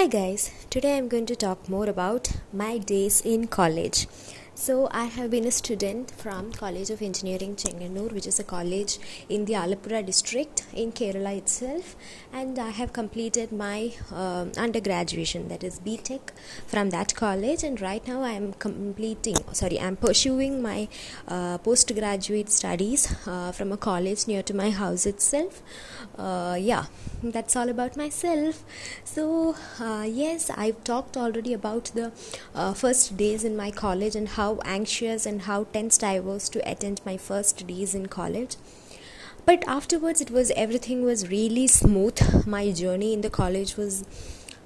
Hi guys, today I'm going to talk more about my days in college. So, I have been a student from College of Engineering Chengannur, which is a college in the Alappuzha district in Kerala itself, and I have completed my uh, undergraduation, that is BTech, from that college. And right now, I am completing, sorry, I am pursuing my uh, postgraduate studies uh, from a college near to my house itself. Uh, yeah, that's all about myself. So, uh, yes, I've talked already about the uh, first days in my college and how how anxious and how tensed I was to attend my first days in college. But afterwards, it was everything was really smooth. My journey in the college was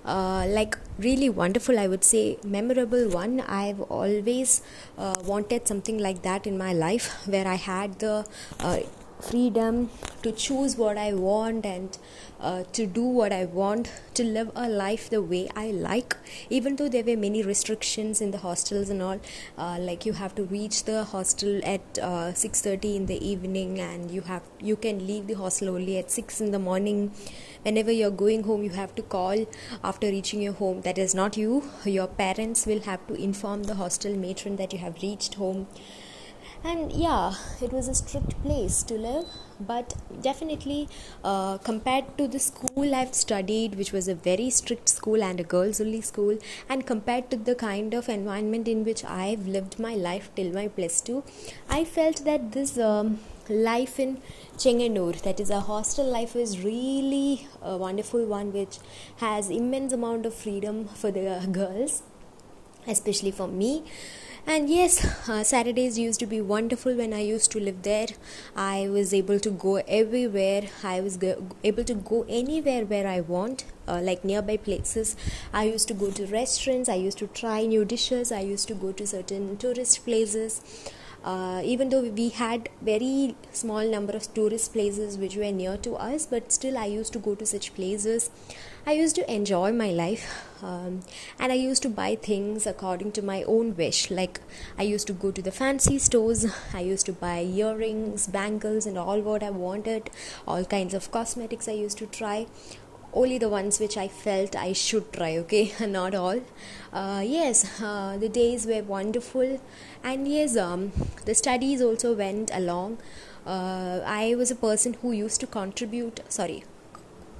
uh, like really wonderful i would say memorable one i've always uh, wanted something like that in my life where i had the uh, freedom to choose what I want and uh, to do what I want, to live a life the way I like. Even though there were many restrictions in the hostels and all, uh, like you have to reach the hostel at uh, 6:30 in the evening, and you have you can leave the hostel only at 6 in the morning. Whenever you're going home, you have to call after reaching your home. That is not you. Your parents will have to inform the hostel matron that you have reached home and yeah it was a strict place to live. But definitely uh, compared to the school i've studied which was a very strict school and a girls only school and compared to the kind of environment in which i've lived my life till my plus 2 i felt that this um, life in Chengannur, that is a hostel life, is really a wonderful one, which has immense amount of freedom for the girls, especially for me and yes uh, saturdays used to be wonderful when i used to live there. I was able to go everywhere. I was go- able to go anywhere where i want uh, like nearby places. I used to go to restaurants. I used to try new dishes. I used to go to certain tourist places uh, even though we had very small number of tourist places which were near to us but still i used to go to such places. I used to enjoy my life um, and i used to buy things according to my own wish. Like i used to go to the fancy stores i used to buy earrings bangles and all what i wanted all kinds of cosmetics i used to try only the ones which I felt I should try, okay, not all. Uh, yes, uh, the days were wonderful, and yes, um, the studies also went along. Uh, I was a person who used to contribute, sorry,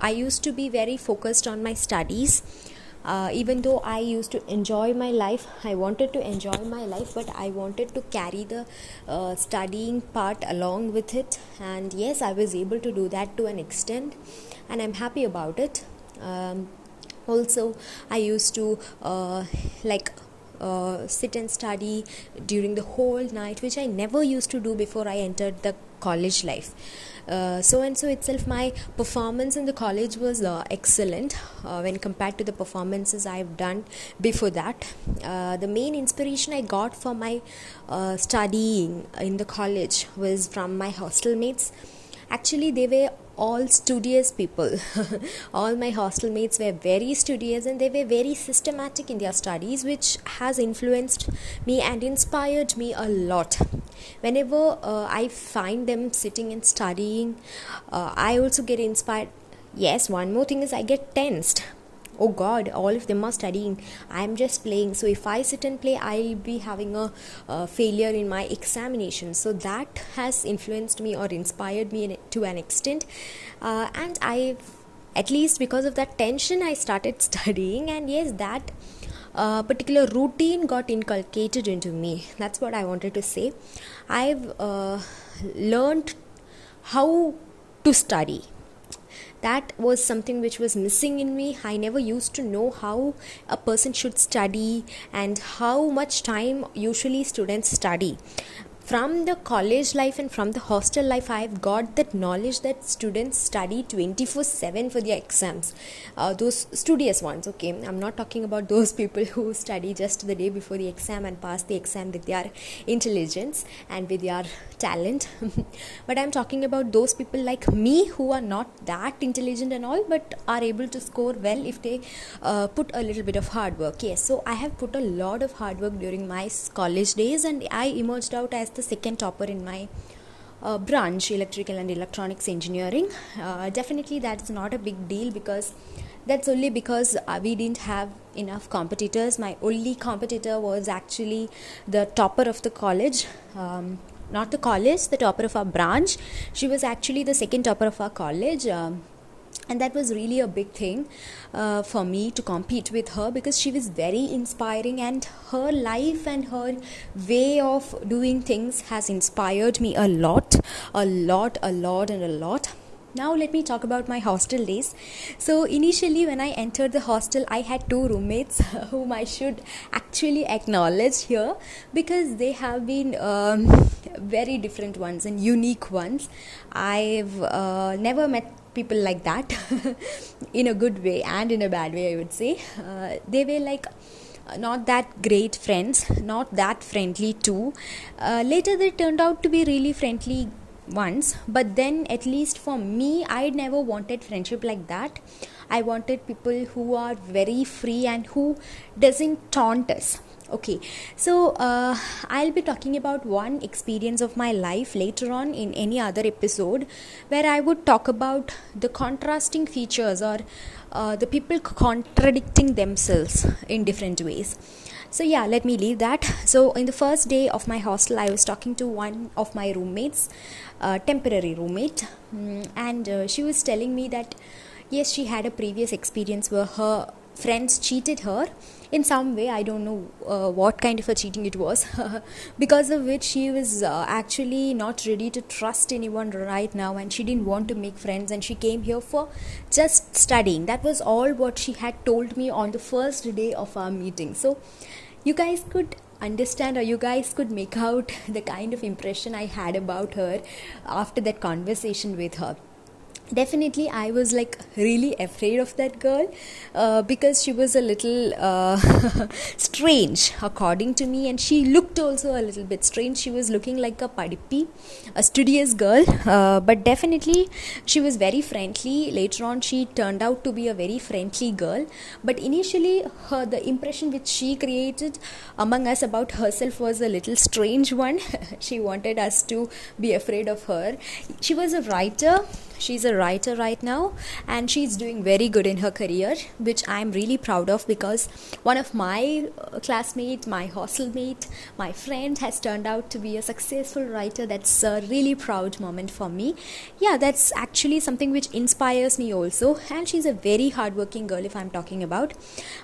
I used to be very focused on my studies. Uh, even though I used to enjoy my life, I wanted to enjoy my life, but I wanted to carry the uh, studying part along with it. And yes, I was able to do that to an extent and I'm happy about it. Um, also, I used to uh, like uh, sit and study during the whole night, which I never used to do before I entered the college life. Uh, so and so itself, my performance in the college was uh, excellent uh, when compared to the performances I've done before that. Uh, the main inspiration I got for my uh, studying in the college was from my hostel mates. Actually, they were all studious people. all my hostel mates were very studious and they were very systematic in their studies, which has influenced me and inspired me a lot. Whenever uh, I find them sitting and studying, uh, I also get inspired. Yes, one more thing is I get tensed oh god all of them are studying. I'm just playing. So if i sit and play i'll be having a, failure in my examination. So that has influenced me or inspired me to an extent. Uh, and i at least because of that tension i started studying. And yes that uh, particular routine got inculcated into me. That's what i wanted to say. I've uh, learned how to study that was something which was missing in me. I never used to know how a person should study and how much time usually students study from the college life and from the hostel life i've got that knowledge that students study 24 7 for their exams. Uh, those studious ones okay? I'm not talking about those people who study just the day before the exam and pass the exam with their intelligence and with their talent. But i'm talking about those people like me who are not that intelligent and all but are able to score well if they uh, put a little bit of hard work. Yes so i have put a lot of hard work during my college days and i emerged out as the second topper in my uh, branch electrical and electronics engineering. Uh, definitely that's not a big deal because that's only because uh, we didn't have enough competitors. My only competitor was actually the topper of the college um, not the college the topper of our branch. She was actually the second topper of our college um, and that was really a big thing uh, for me to compete with her because she was very inspiring and her life and her way of doing things has inspired me a lot a lot a lot and a lot. Now let me talk about my hostel days. So initially when i entered the hostel i had two roommates whom i should actually acknowledge here because they have been um, very different ones and unique ones. I've uh, never met people like that in a good way and in a bad way i would say. Uh, they were like uh, not that great friends not that friendly too. Uh, later they turned out to be really friendly once but then at least for me i never wanted friendship like that. I wanted people who are very free and who doesn't taunt us okay. So uh, i'll be talking about one experience of my life later on in any other episode where i would talk about the contrasting features or uh, the people contradicting themselves in different ways. So yeah let me leave that. So in the first day of my hostel i was talking to one of my roommates temporary roommate mm, and uh, she was telling me that yes she had a previous experience where her friends cheated her in some way i don't know uh, what kind of a cheating it was because of which she was uh, actually not ready to trust anyone right now and she didn't want to make friends and she came here for just studying. That was all what she had told me on the first day of our meeting. So you guys could understand or you guys could make out the kind of impression I had about her after that conversation with her definitely i was like really afraid of that girl uh, because she was a little uh, strange according to me. And she looked also a little bit strange. She was looking like a padipi a studious girl. Uh, but definitely she was very friendly. Later on she turned out to be a very friendly girl. But initially her the impression which she created among us about herself was a little strange one. She wanted us to be afraid of her. She was a writer she's a writer right now and she's doing very good in her career which i'm really proud of because one of my uh, classmate my hostel mate my friend has turned out to be a successful writer. That's a really proud moment for me. Yeah that's actually something which inspires me also and she's a very hardworking girl if i'm talking about.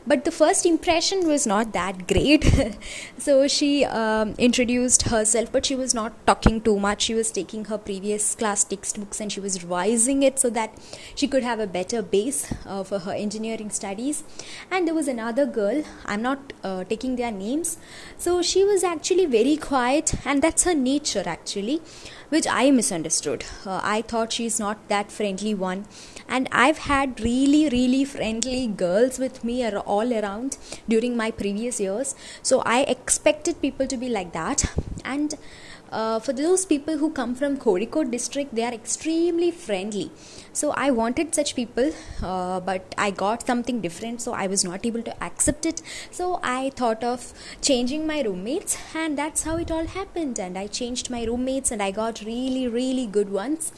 But the first impression was not that great. So she um, introduced herself but she was not talking too much. She was taking her previous class textbooks and she was revising it so that she could have a better base uh, for her engineering studies. And there was another girl i'm not uh, taking their names. So she was actually very quiet and that's her nature actually which i misunderstood. Uh, i thought she's not that friendly one. And i've had really really friendly girls with me all around during my previous years. So i expected people to be like that. And uh, for those people who come from Kozhikode district, they are extremely friendly. So I wanted such people, uh, but I got something different, so I was not able to accept it. So I thought of changing my roommates, and that's how it all happened. And I changed my roommates, and I got really, really good ones.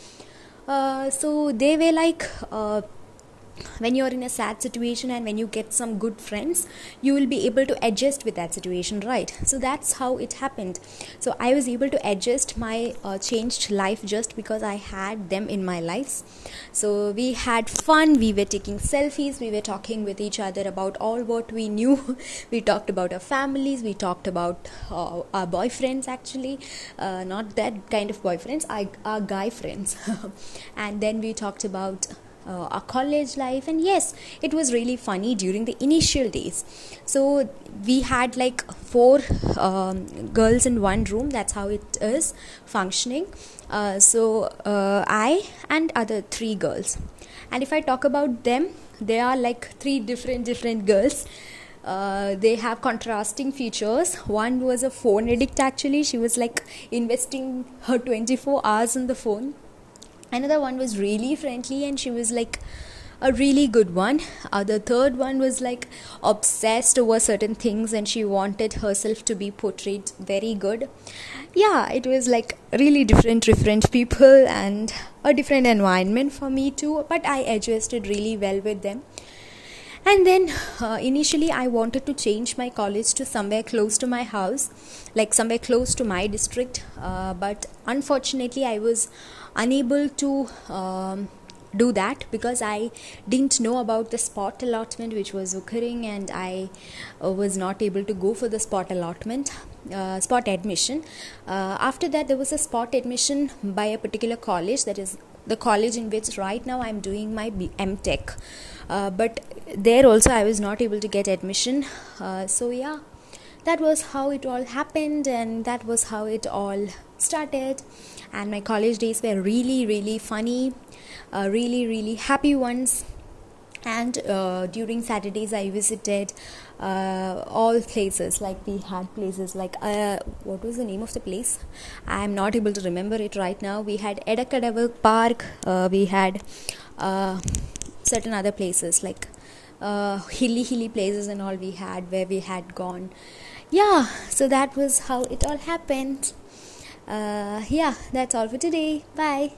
Uh, so they were like uh, when you're in a sad situation and when you get some good friends you will be able to adjust with that situation right? So that's how it happened. So i was able to adjust my uh, changed life just because i had them in my life. So we had fun. We were taking selfies. We were talking with each other about all what we knew. We talked about our families. We talked about uh, our boyfriends actually. Uh, not that kind of boyfriends. Our, our guy friends. And then we talked about uh, our college life. And yes it was really funny during the initial days. So we had like four um, girls in one room. That's how it is functioning. Uh, so uh, i and other three girls. And if i talk about them they are like three different different girls. Uh, they have contrasting features. One was a phone addict actually. She was like investing her 24 hours in the phone another one was really friendly and she was like a really good one. Uh, the third one was like obsessed over certain things and she wanted herself to be portrayed very good. Yeah, it was like really different, different people and a different environment for me too, but I adjusted really well with them. And then uh, initially i wanted to change my college to somewhere close to my house like somewhere close to my district. Uh, but unfortunately i was unable to um, do that because I didn't know about the spot allotment which was occurring and I uh, was not able to go for the spot allotment uh, spot admission. Uh, after that there was a spot admission by a particular college that is the college in which right now I'm doing my B- MTech uh, but there also I was not able to get admission. Uh, so yeah that was how it all happened and that was how it all started. And my college days were really really funny uh, really really happy ones and uh, during saturdays i visited uh, all places. Like we had places like uh, what was the name of the place? I am not able to remember it right now. We had edakadavu park. Uh, we had uh, certain other places like uh, hilly hilly places and all we had where we had gone. Yeah so that was how it all happened. Yeah that's all for today. Bye